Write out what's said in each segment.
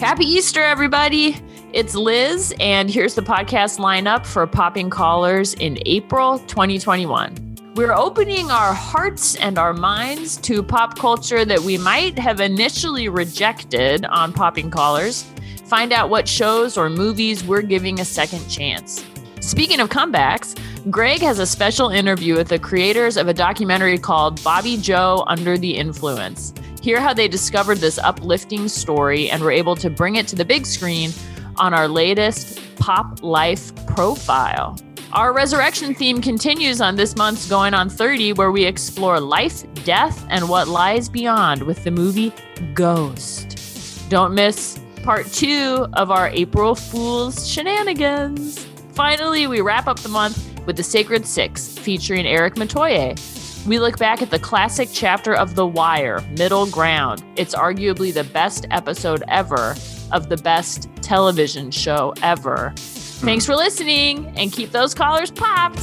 Happy Easter, everybody. It's Liz, and here's the podcast lineup for Popping Collars in April 2021. We're opening our hearts and our minds to pop culture that we might have initially rejected on Popping Collars. Find out what shows or movies we're giving a second chance. Speaking of comebacks, Greg has a special interview with the creators of a documentary called Bobbi Jo Under the Influence. Hear how they discovered this uplifting story and were able to bring it to the big screen on our latest Pop Life profile. Our resurrection theme continues on this month's Going on 30, where we explore life, death, and what lies beyond with the movie Ghost. Don't miss part two of our April Fool's shenanigans. Finally, we wrap up the month with The Sacred Six, featuring Eric Matoye. We look back at the classic chapter of The Wire, Middle Ground. It's arguably the best episode ever of the best television show ever. Hmm. Thanks for listening and keep those collars popped.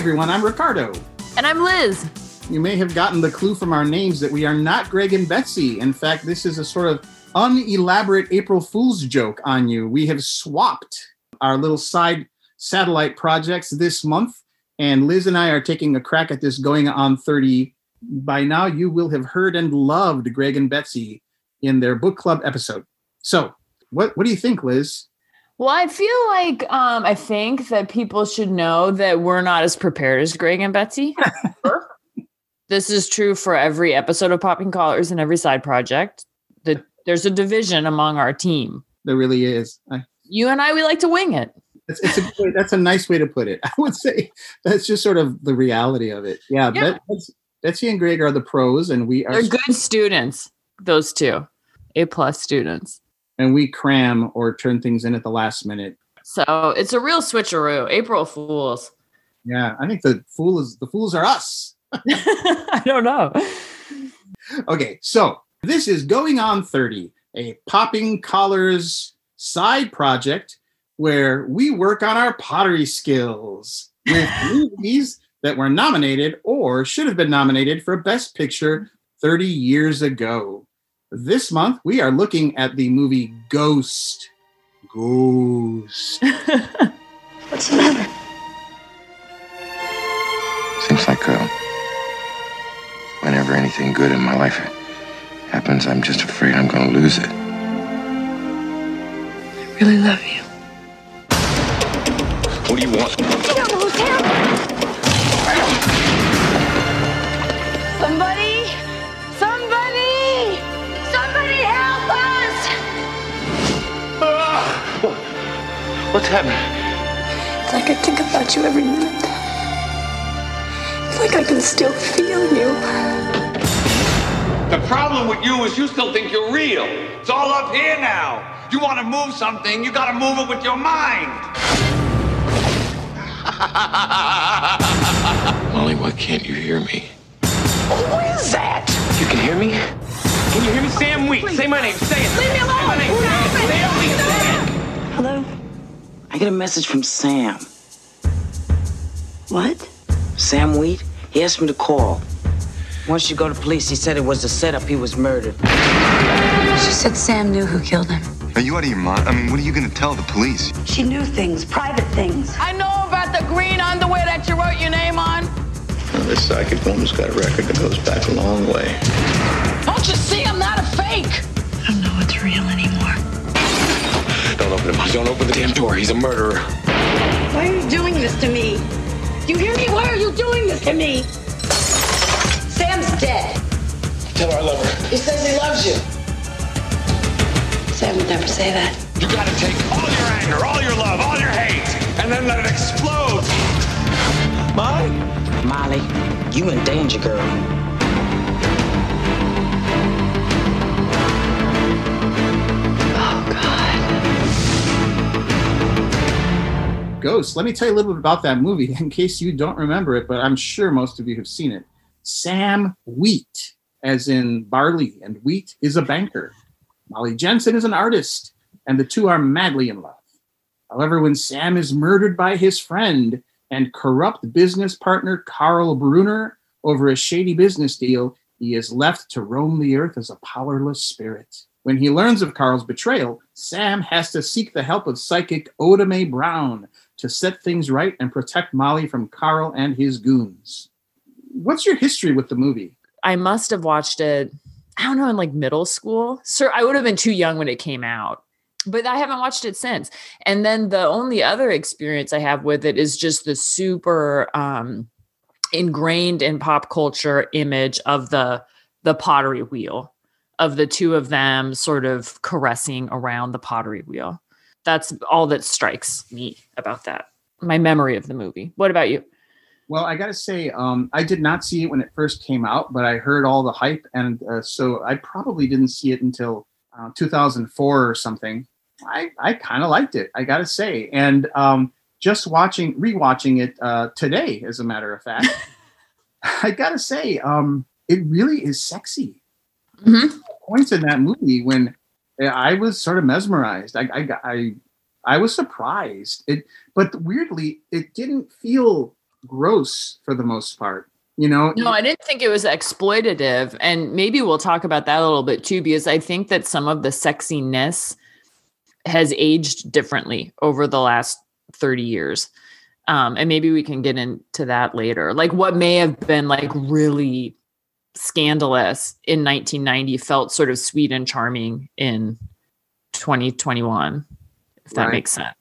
Everyone, I'm Ricardo. And I'm Liz. You may have gotten the clue from our names that we are not Greg and Betsy. In fact, this is a sort of unelaborate April Fool's joke on you. We have swapped our little side satellite projects this month, and Liz and I are taking a crack at this going on 30. By now, you will have heard and loved Greg and Betsy in their book club episode. So, what, what do you think, Liz? Well, I feel like um, I think that people should know that we're not as prepared as Greg and Betsy. this is true for every episode of Popping Collars and every side project. That there's a division among our team. There really is. I, You and I, we like to wing it. it's, it's a that's a nice way to put it. I would say that's just sort of the reality of it. Yeah, Yeah. Bet- Betsy, Betsy and Greg are the pros, and we are They're good students. Those two, A plus students. And we cram or turn things in at the last minute. So it's a real switcheroo. April Fools. Yeah, I think the fool is the fools are us. I don't know. Okay, so this is going on 30, a popping collars side project where we work on our pottery skills with movies that were nominated or should have been nominated for Best Picture 30 years ago. This month, we are looking at the movie Ghost. Ghost. What's the matter? Seems like uh, whenever anything good in my life happens, I'm just afraid I'm going to lose it. I really love you. What do you want? Somebody! What's happening? It's like I think about you every minute. It's like I can still feel you. The problem with you is you still think you're real. It's all up here now. You want to move something, you got to move it with your mind. Molly, why can't you hear me? Who is that? You can hear me? Can you hear me? Sam Wheat. Say my name. Say it. Leave me alone. Say my name. I get a message from Sam. What? Sam Wheat? He asked me to call. Once you go to police, he said it was a setup. He was murdered. She said Sam knew who killed him. Are you out of your mind? I mean, what are you going to tell the police? She knew things, private things. I know about the green underwear that you wrote your name on. this psychic woman's got a record that goes back a long way. Don't you see I'm not a fake? Don't open. Don't open the damn door. He's a murderer. Why are you doing this to me? Do you hear me? Why are you doing this to me? Sam's dead. Tell her I love her. He says he loves you. Sam would never say that. You got to take all your anger, all your love, all your hate, and then let it explode. Molly? Molly, you in danger, girl. Ghost. Let me tell you a little bit about that movie in case you don't remember it, but I'm sure most of you have seen it. Sam Wheat as in barley and wheat, is a banker. Molly Jensen is an artist, and the two are madly in love. However, when Sam is murdered by his friend and corrupt business partner Carl Bruner over a shady business deal, he is left to roam the earth as a powerless spirit. When he learns of Carl's betrayal, Sam has to seek the help of psychic Oda Mae Brown to set things right and protect Molly from Carl and his goons. What's your history with the movie? I must have watched it, I don't know, in like middle school. Sir, I would have been too young when it came out, but I haven't watched it since. And then the only other experience I have with it is just the super um, ingrained in pop culture image of the the pottery wheel of the two of them sort of caressing around the pottery wheel. That's all that strikes me about that. My memory of the movie. What about you? Well, I got to say, um, I did not see it when it first came out, but I heard all the hype, and uh, so I probably didn't see it until uh, 2004 or something. I, I kind of liked it, I got to say, and um, just watching, rewatching it uh, today, as a matter of fact, I got to say, um, it really is sexy. Mm-hmm. Points in that movie when I was sort of mesmerized. I, I, I, I was surprised. It, but weirdly, it didn't feel gross for the most part. You know, No, I didn't think it was exploitative. And maybe we'll talk about that a little bit too, because I think that some of the sexiness has aged differently over the last 30 years. Um, and maybe we can get into that later. Like what may have been like really scandalous in 1990 felt sort of sweet and charming in 2021, if that Right. makes sense.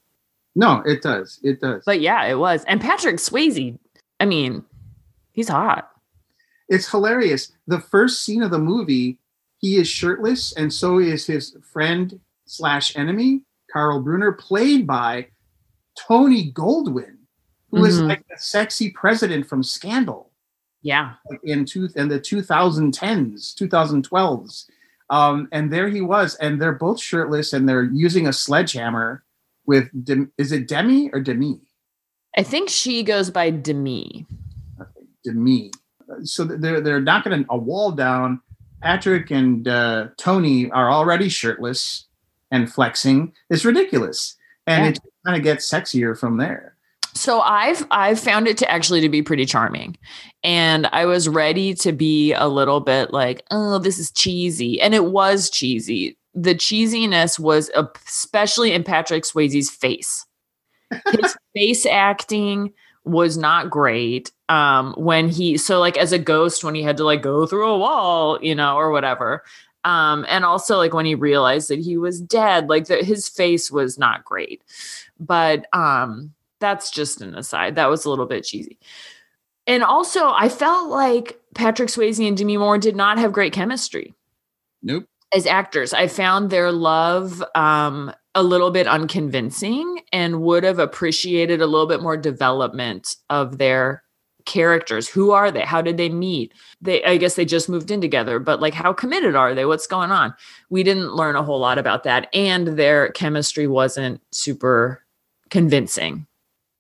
no, it does. It does. But yeah, it was. And Patrick Swayze, I mean, he's hot. it's hilarious. The first scene of the movie, he is shirtless, and so is his friend slash enemy, Carl Bruner, played by Tony Goldwyn, who is Mhm. like the sexy president from Scandal Yeah. in two in the 2010s, 2012s. Um, and there he was, and they're both shirtless, and they're using a sledgehammer with Dem- is it Demi or Demi? I think she goes by Demi. Demi. So they're they're knocking a wall down. Patrick and uh, Tony are already shirtless and flexing. It's ridiculous, and Yeah. it kind of gets sexier from there. So I've I've found it to actually to be pretty charming. And I was ready to be a little bit like, oh, this is cheesy. And it was cheesy. The cheesiness was especially in Patrick Swayze's face. His face acting was not great. Um, when he so like as a ghost, when he had to like go through a wall, you know, or whatever. Um, and also like when he realized that he was dead, like that his face was not great. But um that's just an aside. That was a little bit cheesy. And also, I felt like Patrick Swayze and Demi Moore did not have great chemistry Nope. as actors. I found their love um, a little bit unconvincing and would have appreciated a little bit more development of their characters. Who are they? How did they meet? They I guess they just moved in together, but like how committed are they? What's going on? We didn't learn a whole lot about that and their chemistry wasn't super convincing.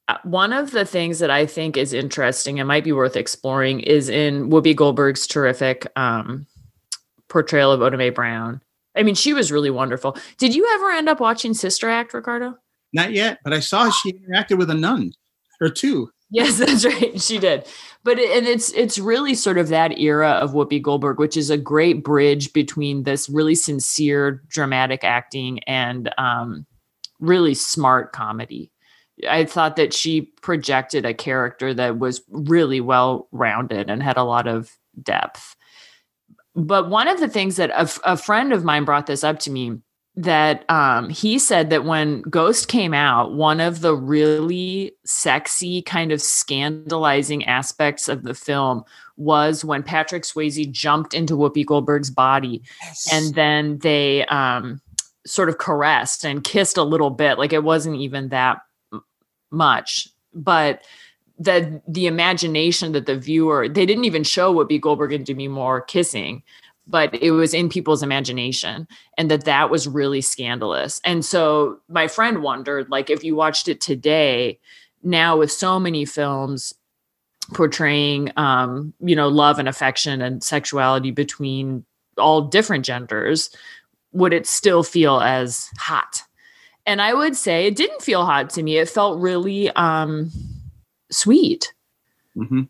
Uh, One of the things that I think is interesting and might be worth exploring is in Whoopi Goldberg's terrific um, portrayal of Oda Mae Brown. I mean, she was really wonderful. Did you ever end up watching Sister Act, Ricardo? Not yet, but I saw she interacted with a nun or two. Yes, that's right. She did. But it, and it's it's really sort of that era of Whoopi Goldberg, which is a great bridge between this really sincere dramatic acting and um, really smart comedy. I thought that she projected a character that was really well rounded and had a lot of depth. But one of the things that a, f- a friend of mine brought this up to me that um, he said that when Ghost came out, one of the really sexy, kind of scandalizing aspects of the film was when Patrick Swayze jumped into Whoopi Goldberg's body and then they um, sort of caressed and kissed a little bit. Like it wasn't even that much, but the the imagination that the viewer they didn't even show Whoopi Goldberg and Demi Moore kissing, but it was in people's imagination, and that that was really scandalous. And so my friend wondered, like, if you watched it today, now with so many films portraying um, you know love and affection and sexuality between all different genders would it still feel as hot and i would say it didn't feel hot to me. It felt really um sweet. Hmm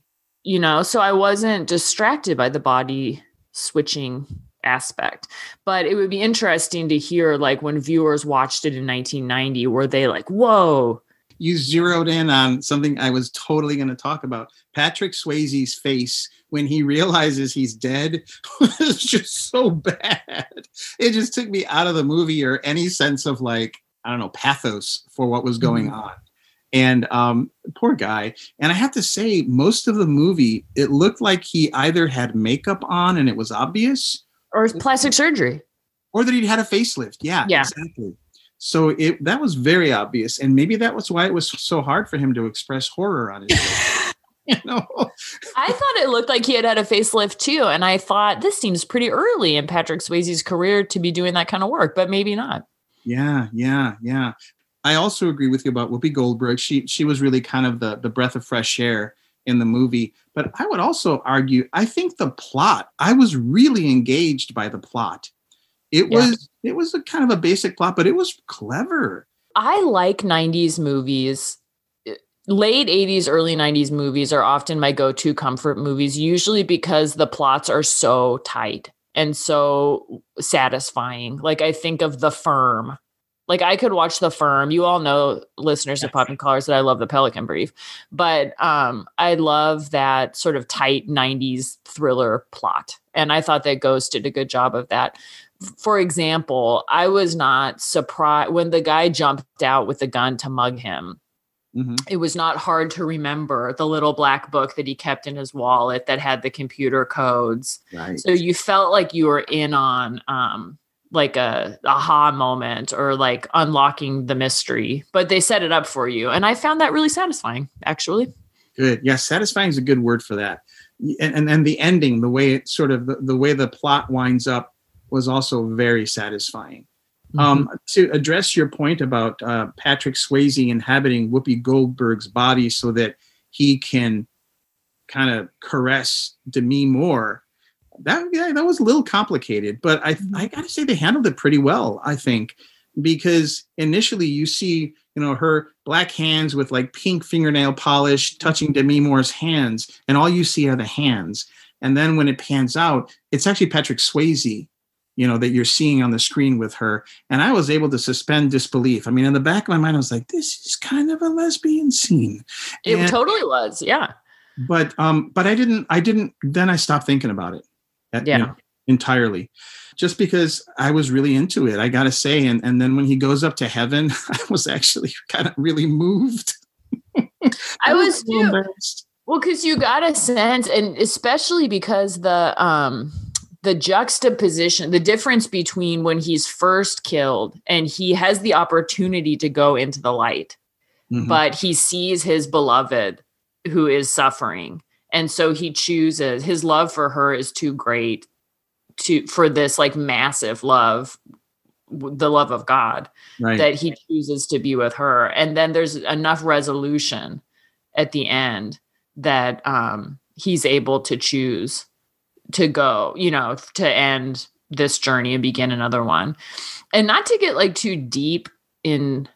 you know so i wasn't distracted by the body switching aspect. But it would be interesting to hear like when viewers watched it in 1990 were they like whoa. You zeroed in on something I was totally going to talk about. Patrick Swayze's face when he realizes he's dead was just so bad. It just took me out of the movie or any sense of like, I don't know, pathos for what was going Mhm. on. And um, poor guy. And I have to say, most of the movie, it looked like he either had makeup on and it was obvious, or plastic surgery or that he'd had a facelift. Yeah, Yeah. exactly. So it that was very obvious, and maybe that was why it was so hard for him to express horror on his face. you know, I thought it looked like he had had a facelift too. And I thought this seems pretty early in Patrick Swayze's career to be doing that kind of work, but maybe not. Yeah, yeah, yeah. I also agree with you about Whoopi Goldberg. She she was really kind of the the breath of fresh air in the movie. But I would also argue, I think the plot. I was really engaged by the plot. It Yeah. was it was a kind of a basic plot, but it was clever. I like 90s movies. Uh, late 80s, early 90s movies are often my go to comfort movies, usually because the plots are so tight and so satisfying. Like I think of The Firm. Like I could watch The Firm. You all know, listeners of Popping Collars, that I love the Pelican Brief, but um, I love that sort of tight 90s thriller plot. And I thought that Ghost did a good job of that for example, I was not surprised when the guy jumped out with the gun to mug him. Mhm. It was not hard to remember the little black book that he kept in his wallet that had the computer codes. Right. So you felt like you were in on um like a aha moment or like unlocking the mystery, but they set it up for you. And I found that really satisfying, actually. Good. Yeah, satisfying is a good word for that. And and, and the ending, the way it sort of the, the way the plot winds up was also very satisfying. Um, to address your point about uh, Patrick Swayze inhabiting Whoopi Goldberg's body so that he can kind of caress Demi Moore, that yeah, that was a little complicated, but I I got to say they handled it pretty well. I think because initially you see you know her black hands with like pink fingernail polish touching Demi Moore's hands, and all you see are the hands. And then when it pans out, it's actually Patrick Swayze, you know, that you're seeing on the screen with her. And I was able to suspend disbelief. I mean, in the back of my mind, I was like, this is kind of a lesbian scene. It And- totally was. Yeah. but um, but I didn't, I didn't. Then I stopped thinking about it. uh, you Yeah. know, entirely, just because I was really into it. I gotta say, and and then when he goes up to heaven, I was actually kind of really moved. I was too. Well, because you got a sense, and especially because the um the juxtaposition, the difference between when he's first killed and he has the opportunity to go into the light, Mhm. but he sees his beloved who is suffering. And so he chooses his love for her is too great to for this like massive love, the love of God right. that he chooses to be with her and then there's enough resolution at the end that um he's able to choose to go you know to end this journey and begin another one. And not to get like too deep into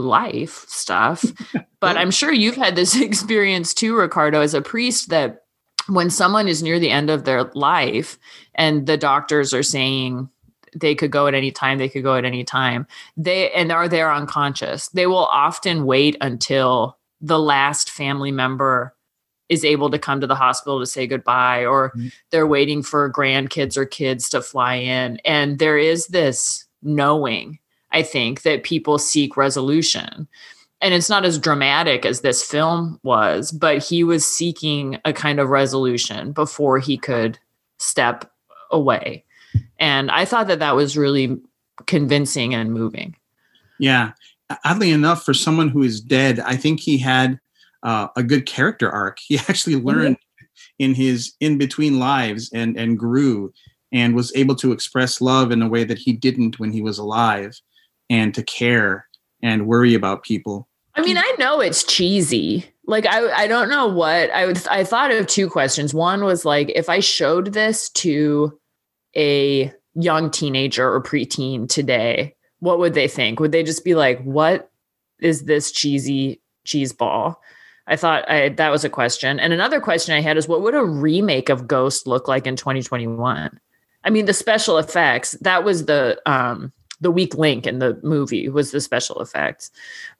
life stuff but i'm sure you've had this experience too ricardo as a priest that when someone is near the end of their life and the doctors are saying they could go at any time they could go at any time they and are they're unconscious they will often wait until the last family member is able to come to the hospital to say goodbye or Mhm. they're waiting for grandkids or kids to fly in and there is this knowing i think that people seek resolution and it's not as dramatic as this film was but he was seeking a kind of resolution before he could step away and i thought that that was really convincing and moving Yeah. Oddly enough, for someone who is dead, I think he had uh, a good character arc. He actually learned in his in between lives and and grew and was able to express love in a way that he didn't when he was alive, and to care and worry about people. I mean, I know it's cheesy, like I I don't know what I would I thought of two questions. One was like if I showed this to a young teenager or preteen today, what would they think? Would they just be like, "What is this cheesy cheese ball?" I thought I, that was a question. And another question I had is what would a remake of Ghost look like in 2021? I mean, the special effects, that was the um the weak link in the movie was the special effects.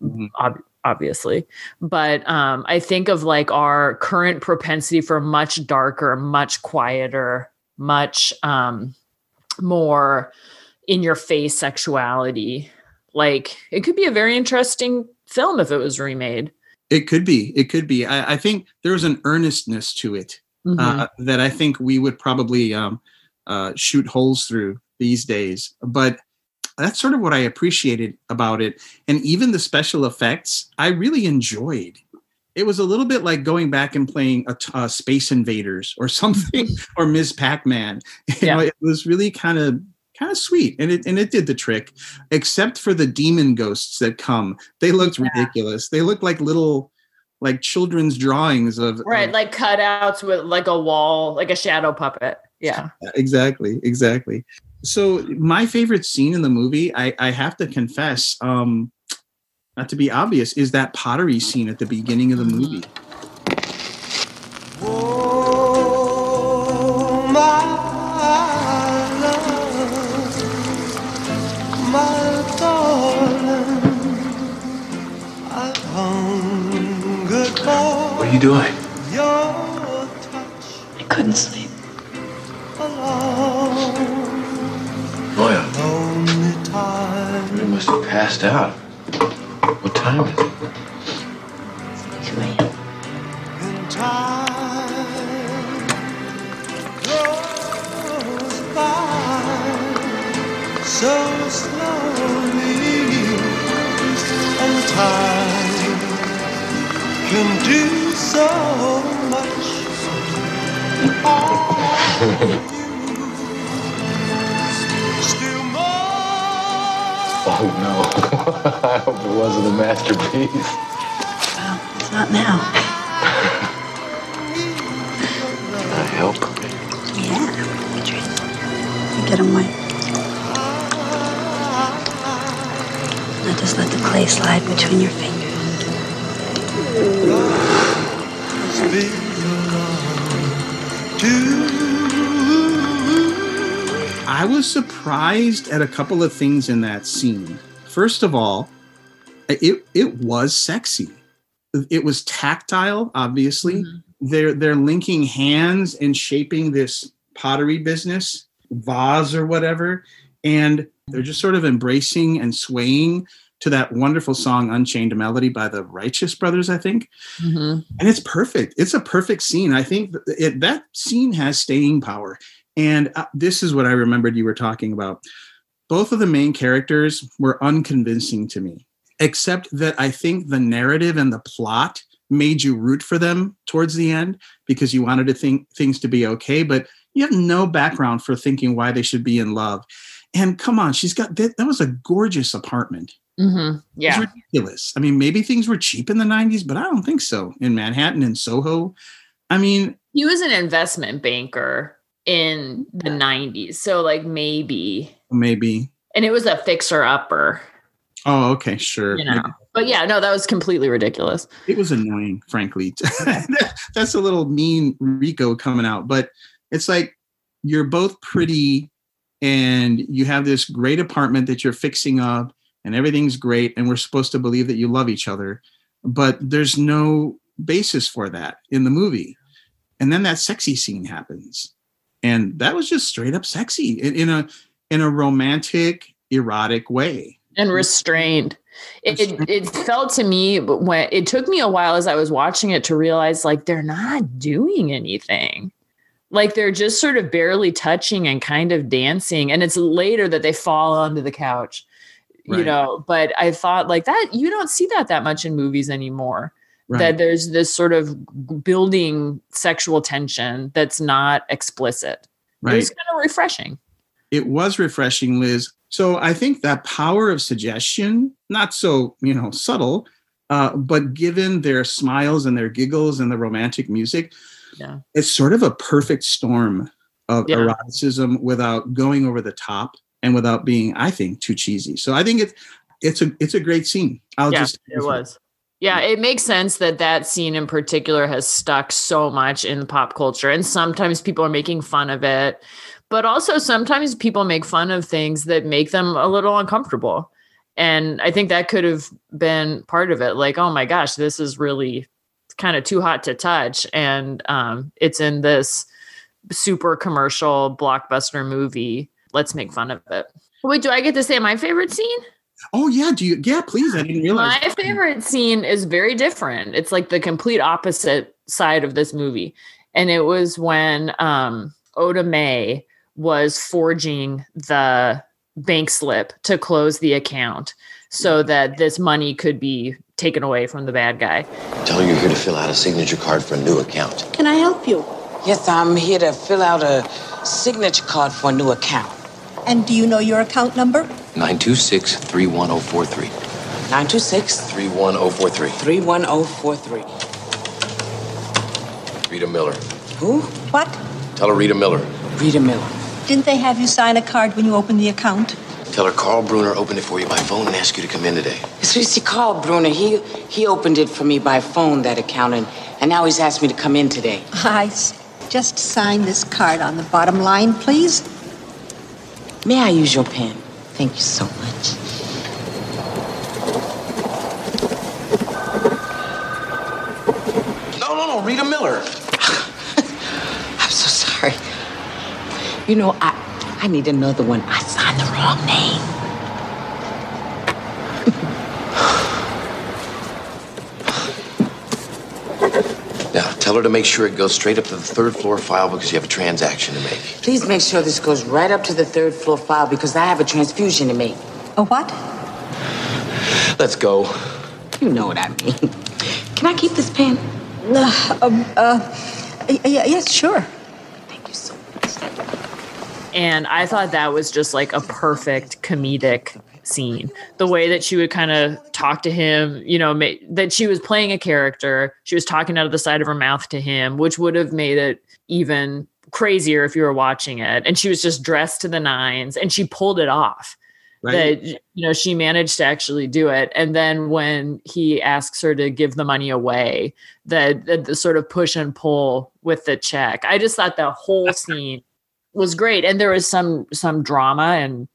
Mhm. Ob- obviously. But um I think of like our current propensity for much darker, much quieter, much um more in your face sexuality. Like it could be a very interesting film if it was remade. It could be. It could be. I, I think there's an earnestness to it Mhm. uh, that I think we would probably um, uh, shoot holes through these days. But that's sort of what I appreciated about it. And even the special effects, I really enjoyed. It was a little bit like going back and playing a uh, Space Invaders or something, or Ms. Pac-Man. You know, Yeah. it was really kind of kind of sweet, and it and it did the trick. Except for the demon ghosts that come, they looked ridiculous. They looked like little, like children's drawings of right, of- like cutouts with like a wall, like a shadow puppet. Yeah. exactly exactly so my favorite scene in the movie i i have to confess um not to be obvious is that pottery scene at the beginning of the movie What are you doing? I couldn't sleep. Loyal. You must have passed out. What time is it? 2 a.m. So slowly, and time can do so much. Oh no. I hope it wasn't a masterpiece. Well, it's not now. Can I help? Yeah, Adrian. You get him wet. Now just let the clay slide between your fingers. I was surprised at a couple of things in that scene. First of all it it was sexy. It was tactile obviously. Mm-hmm. They're they're linking hands and shaping this pottery business vase or whatever and they're just sort of embracing and swaying to that wonderful song unchained melody by the righteous brothers i think. Mhm. and it's perfect. It's a perfect scene. I think that it, that scene has staying power. And uh, this is what i remembered you were talking about. Both of the main characters were unconvincing to me except that i think the narrative and the plot made you root for them towards the end because you wanted to think things to be okay but you have no background for thinking why they should be in love. And come on she's got that, that was a gorgeous apartment Mhm. Yeah. it's ridiculous. I mean, maybe things were cheap in the 90s, but I don't think so. In Manhattan and Soho. I mean, He was an investment banker in the 90s. So, like, maybe. maybe. And it was a fixer upper, Oh, okay, sure. you know. But yeah, no, that was completely ridiculous. It was annoying, frankly. That's a little mean Rico coming out, but it's like you're both pretty and you have this great apartment that you're fixing up and everything's great and we're supposed to believe that you love each other, but there's no basis for that in the movie. And then that sexy scene happens. And that was just straight up sexy in, in a in a romantic, erotic way. and restrained. It, it it felt to me when it took me a while as I was watching it to realize like they're not doing anything. Like they're just sort of barely touching and kind of dancing. And it's later that they fall onto the couch, you know. But I thought like that, you don't see that that much in movies anymore. Right. That there's this sort of building sexual tension that's not explicit. It Right. was kind of refreshing. it was refreshing, Liz. So I think that power of suggestion, not so, you know, subtle, Uh, but given their smiles and their giggles and the romantic music, Yeah. it's sort of a perfect storm of Yeah. eroticism without going over the top and without being, I think, too cheesy. So I think it's it's a it's a great scene. I'll yeah, just it was. Yeah, it makes sense that that scene in particular has stuck so much in pop culture, and sometimes people are making fun of it, but also sometimes people make fun of things that make them a little uncomfortable. And I think that could have been part of it. Like, oh my gosh, this is really kind of too hot to touch, and um, it's in this super commercial blockbuster movie. Let's make fun of it. Wait, do I get to say my favorite scene? Oh yeah, do you? Yeah, please. I didn't realize. My favorite scene is very different. It's like the complete opposite side of this movie. And it was when um, Oda Mae was forging the bank slip to close the account so that this money could be taken away from the bad guy. Tell her you're here to fill out a signature card for a new account. Can I help you? Yes, I'm here to fill out a signature card for a new account. And do you know your account number? 926 31043. 926 31043. 31043. Rita Miller. Who? What? Tell her Rita Miller. Rita Miller. Didn't they have you sign a card when you opened the account? Tell her Carl Bruner opened it for you by phone and asked you to come in today. So you see, Carl Bruner, he he opened it for me by phone, that account, and, and now he's asked me to come in today. I s- just sign this card on the bottom line, please. May I use your pen? Thank you so much. No, no, no, Rita Miller. I'm so sorry. You know, I I need another one. I signed the wrong name. Now, tell her to make sure it goes straight up to the third floor file because you have a transaction to make. Please make sure this goes right up to the third floor file because I have a transfusion to make. A what? Let's go. You know what I mean. Can I keep this pen? Uh, um, uh, yeah, y- yes, sure. Thank you so much. And I thought that was just like a perfect comedic scene. The way that she would kind of talk to him, you know, ma- that she was playing a character. She was talking out of the side of her mouth to him, which would have made it even crazier if you were watching it. And she was just dressed to the nines and she pulled it off. Right. That you know she managed to actually do it, and then when he asks her to give the money away, the, the the sort of push and pull with the check, I just thought the whole scene was great, and there was some some drama and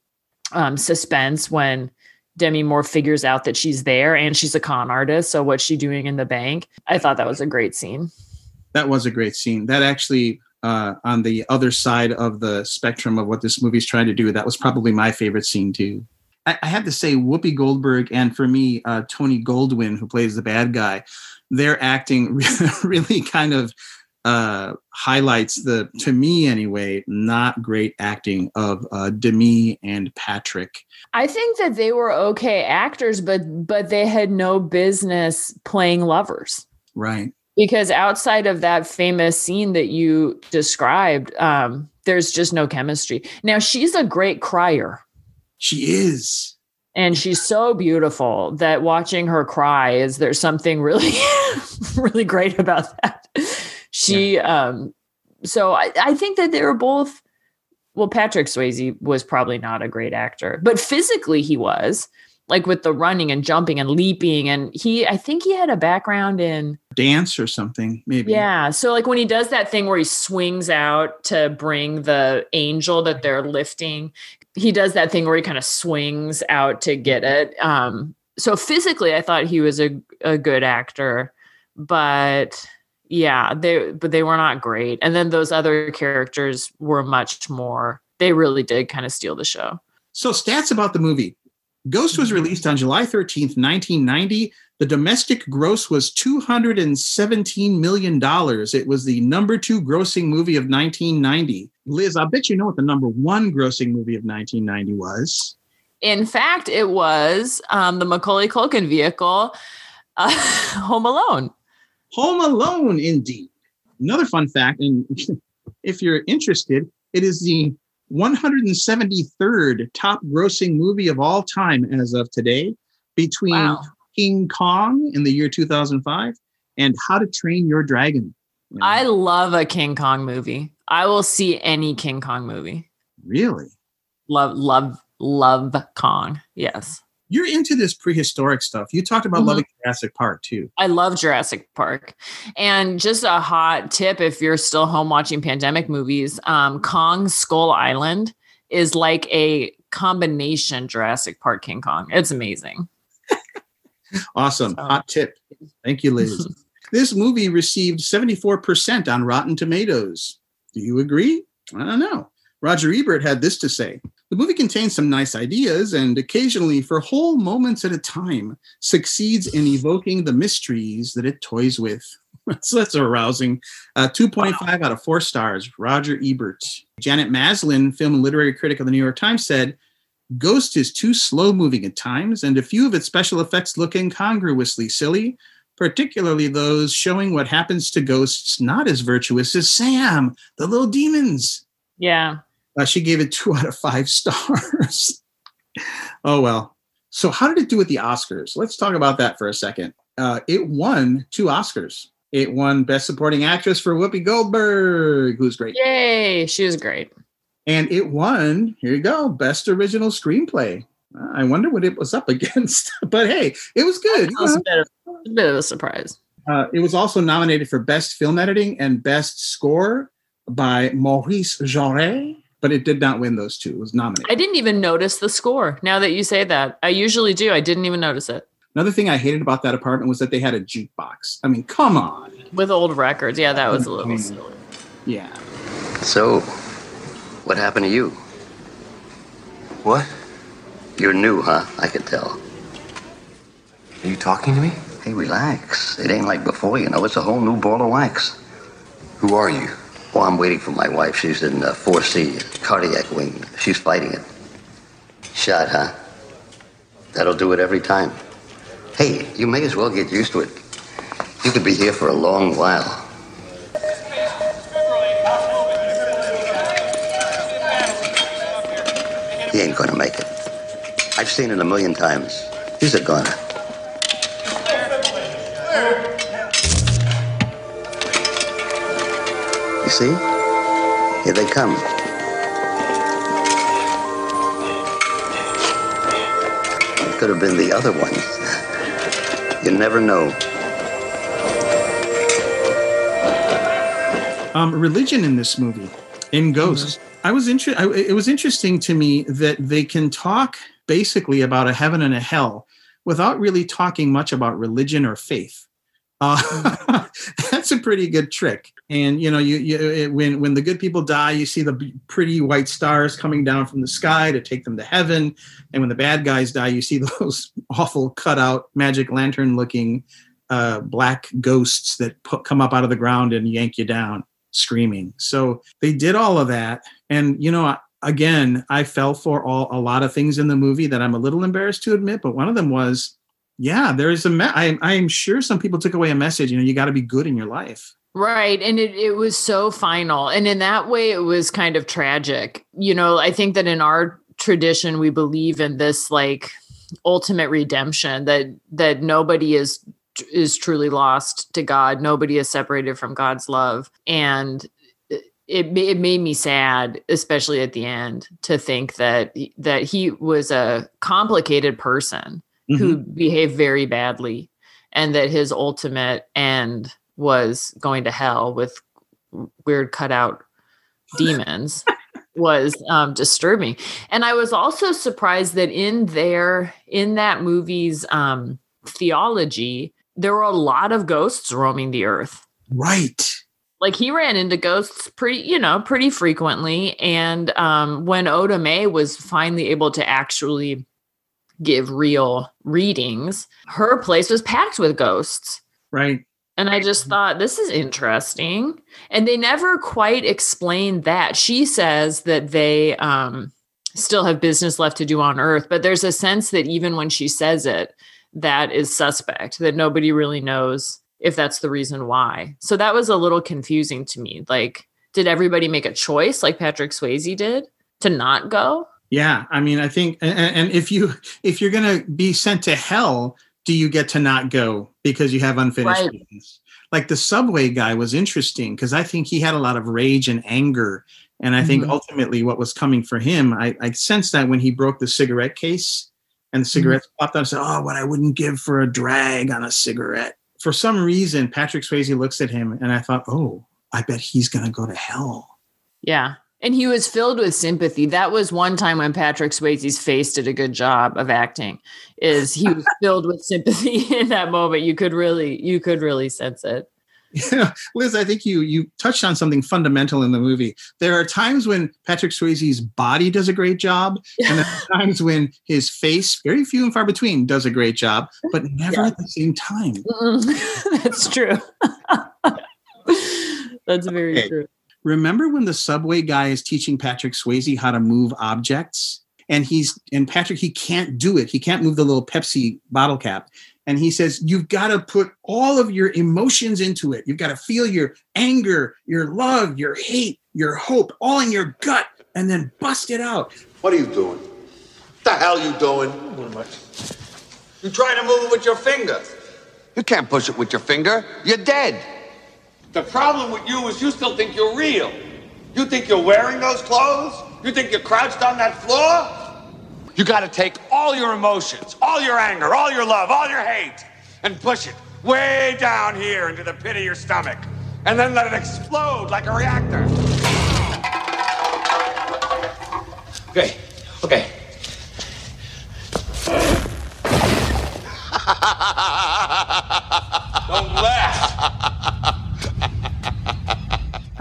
um, suspense when Demi Moore figures out that she's there and she's a con artist. So what's she doing in the bank? I thought that was a great scene. that was a great scene. That actually, uh, on the other side of the spectrum of what this movie's trying to do, that was probably my favorite scene too. I, I have to say, Whoopi Goldberg and for me, uh, Tony Goldwyn, who plays the bad guy, their acting really kind of uh, highlights the, to me anyway, not great acting of uh, Demi and Patrick. I think that they were okay actors, but but they had no business playing lovers. Right. because outside of that famous scene that you described um, there's just no chemistry now she's a great crier She is. and she's so beautiful that watching her cry is there's something really really great about that she um so I, I think that they were both well patrick swayze was probably not a great actor but physically he was like with the running and jumping and leaping and he i think he had a background in Dance or something, maybe. yeah. So like when he does that thing where he swings out to bring the angel that they're lifting, he does that thing where he kind of swings out to get it. Um so physically I thought he was a a good actor, but yeah, they but they were not great. And then those other characters were much more they really did kind of steal the show. So, stats about the movie Ghost was released on July 13th, 1990. The domestic gross was $217 million. It was the number two grossing movie of 1990. Liz, I bet you know what the number one grossing movie of 1990 was. In fact, it was um, the Macaulay Culkin vehicle, uh, Home Alone. Home Alone, indeed. Another fun fact, and if you're interested, it is the 173rd top grossing movie of all time as of today, between Wow. King Kong in the year 2005, and How to Train Your Dragon. I love a King Kong movie. I will see any King Kong movie. Really? Love, love, love Kong. Yes. You're into this prehistoric stuff. You talked about Mhm. loving Jurassic Park too. I love Jurassic Park. And just a hot tip if you're still home watching pandemic movies, um, Kong Skull Island is like a combination Jurassic Park King Kong. It's amazing. Awesome. Hot tip. Thank you, Liz. this movie received 74% on Rotten Tomatoes. Do you agree? I don't know. Roger Ebert had this to say The movie contains some nice ideas and occasionally, for whole moments at a time, succeeds in evoking the mysteries that it toys with. so that's arousing. Uh, 2.5 out of 4 stars. Roger Ebert. Janet Maslin, film and literary critic of the New York Times, said Ghost is too slow moving at times, and a few of its special effects look incongruously silly, particularly those showing what happens to ghosts not as virtuous as Sam, the little demons. Yeah. Uh, she gave it two out of five stars. oh, well. So, how did it do with the Oscars? Let's talk about that for a second. Uh, it won two Oscars. It won Best Supporting Actress for Whoopi Goldberg, who's great. Yay. She was great. And it won, here you go, Best Original Screenplay. Uh, I wonder what it was up against, but hey, it was good. That was a bit of, a bit of a surprise. Uh, it was also nominated for Best Film Editing and Best Score by Maurice Jarre, but it did not win those two. It was nominated. I didn't even notice the score. Now that you say that, I usually do. I didn't even notice it. Another thing I hated about that apartment was that they had a jukebox. I mean, come on. With old records. Yeah, that was a little mm-hmm. silly. Yeah. So, what happened to you? What? You're new, huh? I could tell. Are you talking to me? Hey, relax. It ain't like before, you know. It's a whole new ball of wax. Who are you? Well, I'm waiting for my wife. She's in uh, 4C, cardiac wing. She's fighting it. Shot, huh? That'll do it every time. Hey, you may as well get used to it. You could be here for a long while. He ain't gonna make it. I've seen it a million times. He's a goner. See? Here they come. It could have been the other ones. You never know. Um, religion in this movie, in Ghosts. I was interested. It was interesting to me that they can talk basically about a heaven and a hell without really talking much about religion or faith. Uh, that's a pretty good trick. And you know, you, you it, when when the good people die, you see the pretty white stars coming down from the sky to take them to heaven. And when the bad guys die, you see those awful cutout magic lantern looking uh, black ghosts that put, come up out of the ground and yank you down screaming. So they did all of that. And you know, I- again, I fell for all a lot of things in the movie that I'm a little embarrassed to admit. But one of them was yeah, there is a. Me- I, I'm sure some people took away a message. You know, you got to be good in your life. Right. And it, it was so final. And in that way, it was kind of tragic. You know, I think that in our tradition, we believe in this like ultimate redemption that that nobody is is truly lost to God. Nobody is separated from God's love. And it, it made me sad, especially at the end, to think that that he was a complicated person who behaved very badly and that his ultimate end was going to hell with weird cutout demons was um, disturbing. And i was also surprised that in there in that movie's um, theology there were a lot of ghosts roaming the earth. Right. like he ran into ghosts pretty you know pretty frequently and um when oda mae was finally able to actually give real readings her place was packed with ghosts Right. and i just thought this is interesting and they never quite explained that she says that they um still have business left to do on earth but there's a sense that even when she says it that is suspect that nobody really knows if that's the reason why. So that was a little confusing to me. Like, did everybody make a choice like Patrick Swayze did to not go? Yeah. I mean, I think, and, and if you if you're gonna be sent to hell do you get to not go because you have unfinished Right. business? Like the subway guy was interesting because I think he had a lot of rage and anger. And I think Mhm. ultimately what was coming for him, I, I sensed that when he broke the cigarette case and the cigarettes popped out, I said, Oh, what I wouldn't give for a drag on a cigarette. For some reason, Patrick Swayze looks at him and I thought, Oh, I bet he's going to go to hell. Yeah. And he was filled with sympathy. That was one time when Patrick Swayze's face did a good job of acting. Is he was filled with sympathy in that moment. You could really, you could really sense it. Yeah, Liz, I think you you touched on something fundamental in the movie. There are times when Patrick Swayze's body does a great job, and there are times when his face, very few and far between, does a great job, but never at the same time. That's true. That's very Okay. true. Remember when the subway guy is teaching Patrick Swayze how to move objects? And he's and Patrick, he can't do it. He can't move the little Pepsi bottle cap. And he says, You've got to put all of your emotions into it. You've got to feel your anger, your love, your hate, your hope, all in your gut, and then bust it out. What are you doing? What the hell are you doing? You're trying to move it with your finger. You can't push it with your finger. You're dead. The problem with you is you still think you're real. You think you're wearing those clothes? You think you're crouched on that floor? You gotta take all your emotions, all your anger, all your love, all your hate, and push it way down here into the pit of your stomach. And then let it explode like a reactor. Okay, okay.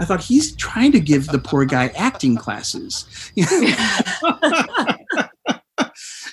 Thought he's trying to give the poor guy acting classes.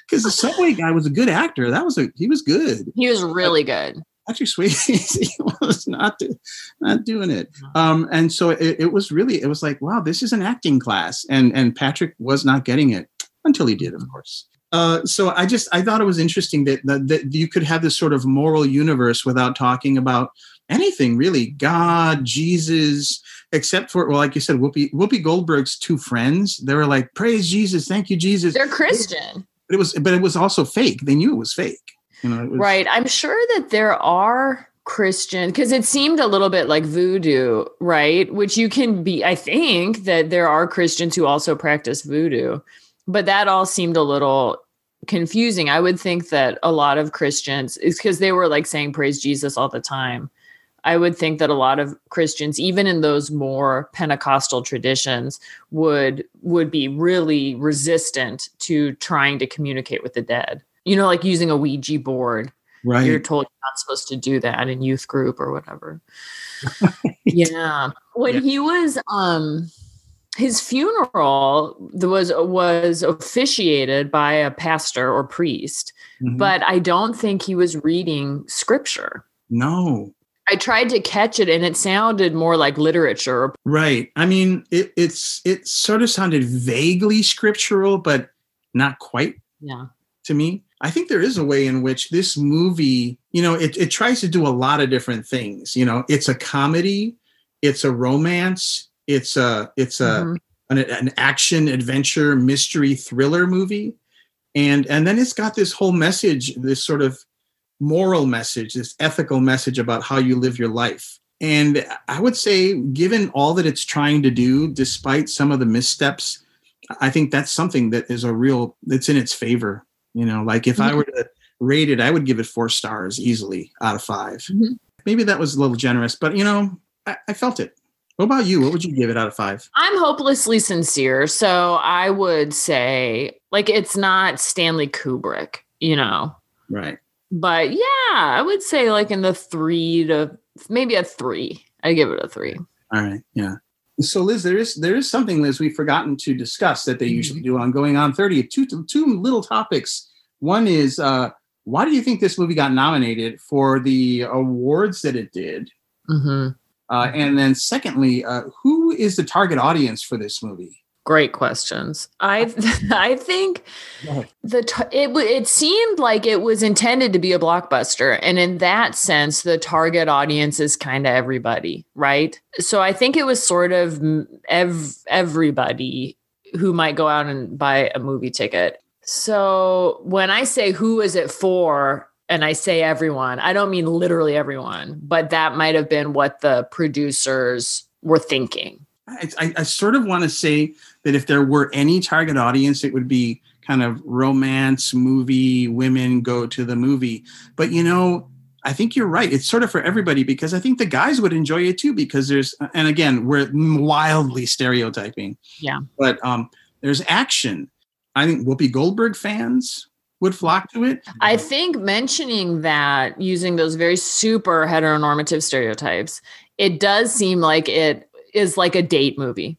Because the subway guy was a good actor. That was a he was good. He was really good. Patrick Swayze was not do- not doing it. Um, and so it, it was really it was like wow, this is an acting class, and and Patrick was not getting it until he did, of course. Uh, so I just I thought it was interesting that, that that you could have this sort of moral universe without talking about anything really, God, Jesus, except for well, like you said, Whoopi Whoopi Goldberg's two friends. They were like, "Praise Jesus, thank you, Jesus." They're Christian. But it was, but it was also fake. They knew it was fake. You know, it was, Right. I'm sure that there are Christian because it seemed a little bit like voodoo, right? Which you can be, I think that there are Christians who also practice voodoo, but that all seemed a little confusing. I would think that a lot of Christians is because they were like saying praise Jesus all the time. I would think that a lot of Christians, even in those more Pentecostal traditions, would would be really resistant to trying to communicate with the dead. You know, like using a Ouija board. Right. You're told you're not supposed to do that in youth group or whatever. yeah. When Yeah. he was um his funeral was was officiated by a pastor or priest, Mhm. but I don't think he was reading scripture. no, I tried to catch it and it sounded more like literature. Right. I mean, it, it's it sort of sounded vaguely scriptural, but not quite Yeah. to me. I think there is a way in which this movie, you know, it, it tries to do a lot of different things. You know, it's a comedy, it's a romance, it's a it's a Mhm. an, an action adventure mystery thriller movie, and and then it's got this whole message, this sort of moral message, this ethical message about how you live your life. And I would say, given all that it's trying to do, despite some of the missteps, I think that's something that is a real that's in its favor. You know, like if I Mhm. were to rate it, I would give it four stars easily out of 5 Mhm. Maybe that was a little generous, but you know, I, I felt it. What about you? What would you give it out of five? I'm hopelessly sincere. So I would say, like, it's not Stanley Kubrick, you know, Right. But yeah, I would say like in the three to maybe a three. I give it a three. All right. Yeah. So Liz, there is there is something, Liz, we've forgotten to discuss that they usually do on Going On 30. Two two little topics. One is uh why do you think this movie got nominated for the awards that it did? Mm-hmm. Uh, and then secondly, uh, who is the target audience for this movie? Great questions. I I think the t- it it seemed like it was intended to be a blockbuster, and in that sense, the target audience is kind of everybody, right? So I think it was sort of m- ev- everybody who might go out and buy a movie ticket. So when I say who is it for, and I say everyone, I don't mean literally everyone, but that might have been what the producers were thinking. I, I, I sort of want to say that if there were any target audience, it would be kind of romance movie, women go to the movie. But you know, I think you're right. It's sort of for everybody because I think the guys would enjoy it too because there's, and again, we're wildly stereotyping. Yeah. But um, there's action. I think Whoopi Goldberg fans would flock to it. I think mentioning that using those very super heteronormative stereotypes, it does seem like it is like a date movie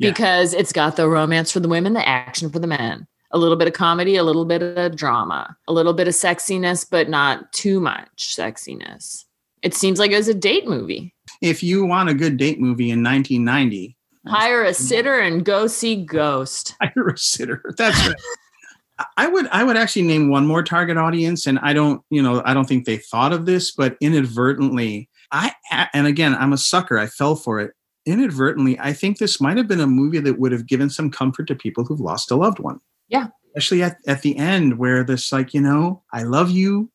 Yeah. because it's got the romance for the women, the action for the men, a little bit of comedy, a little bit of drama, a little bit of sexiness, but not too much sexiness. It seems like it was a date movie. If you want a good date movie in 1990, Hire a sitter and go see Ghost. hire a sitter. That's right. I would I would actually name one more target audience, and I don't you know I don't think they thought of this, but inadvertently I and again I'm a sucker. I fell for it inadvertently. I think this might have been a movie that would have given some comfort to people who've lost a loved one. Yeah. especially at, at the end where this like you know I love you,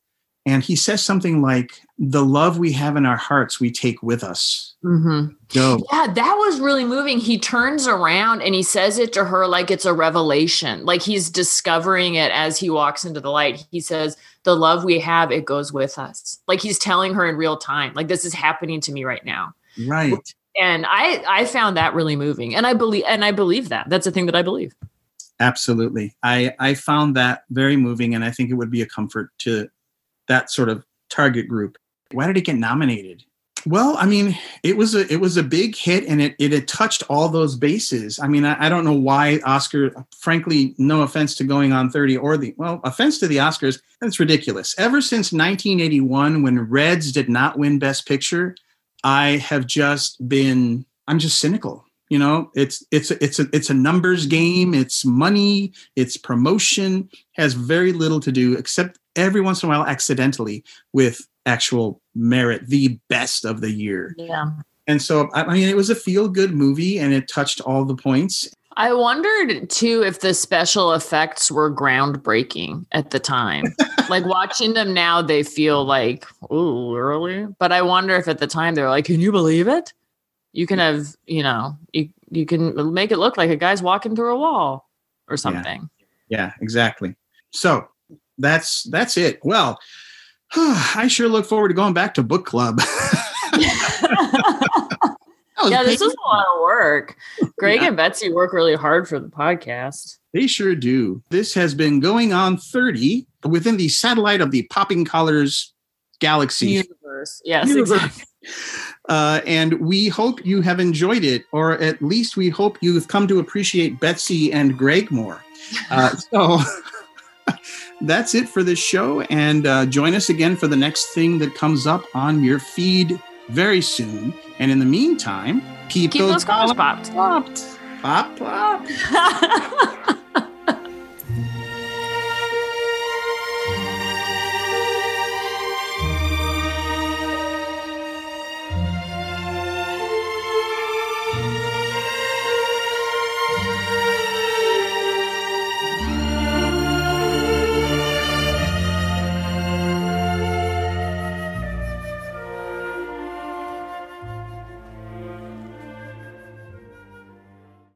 and he says something like the love we have in our hearts we take with us. Mm-hmm. Go. Yeah, that was really moving. He turns around and he says it to her like it's a revelation, like he's discovering it as he walks into the light. He says, The love we have, it goes with us. Like he's telling her in real time, like this is happening to me right now. Right. And I I found that really moving. And I believe and I believe that. That's a thing that I believe. Absolutely. I, I found that very moving, and I think it would be a comfort to that sort of target group. Why did it get nominated? Well, I mean, it was a it was a big hit, and it it had touched all those bases. I mean, I, I don't know why Oscar. Frankly, no offense to going on thirty or the well, offense to the Oscars. That's ridiculous. Ever since 1981, when Reds did not win Best Picture, I have just been I'm just cynical. You know, it's it's a, it's a it's a numbers game. It's money. It's promotion. Has very little to do, except every once in a while, accidentally, with actual merit. The best of the year. Yeah. And so, I I mean, it was a feel good movie, and it touched all the points. I wondered too if the special effects were groundbreaking at the time. like watching them now, they feel like, ooh, early. But I wonder if at the time they were like, can you believe it? You can have, you know, you, you can make it look like a guy's walking through a wall or something. Yeah, exactly. So that's that's it. Well, I sure look forward to going back to book club. was yeah, this was a lot of work. Greg Yeah. and Betsy work really hard for the podcast. They sure do. This has been going on 30 within the satellite of the Popping Collars galaxy. Universe. Yes, Universe. exactly. Uh, and we hope you have enjoyed it, or at least we hope you've come to appreciate Betsy and Greg more. Uh, so that's it for this show. And uh, join us again for the next thing that comes up on your feed very soon. And in the meantime, keep, Keep those collars popped. popped. Pop, pop.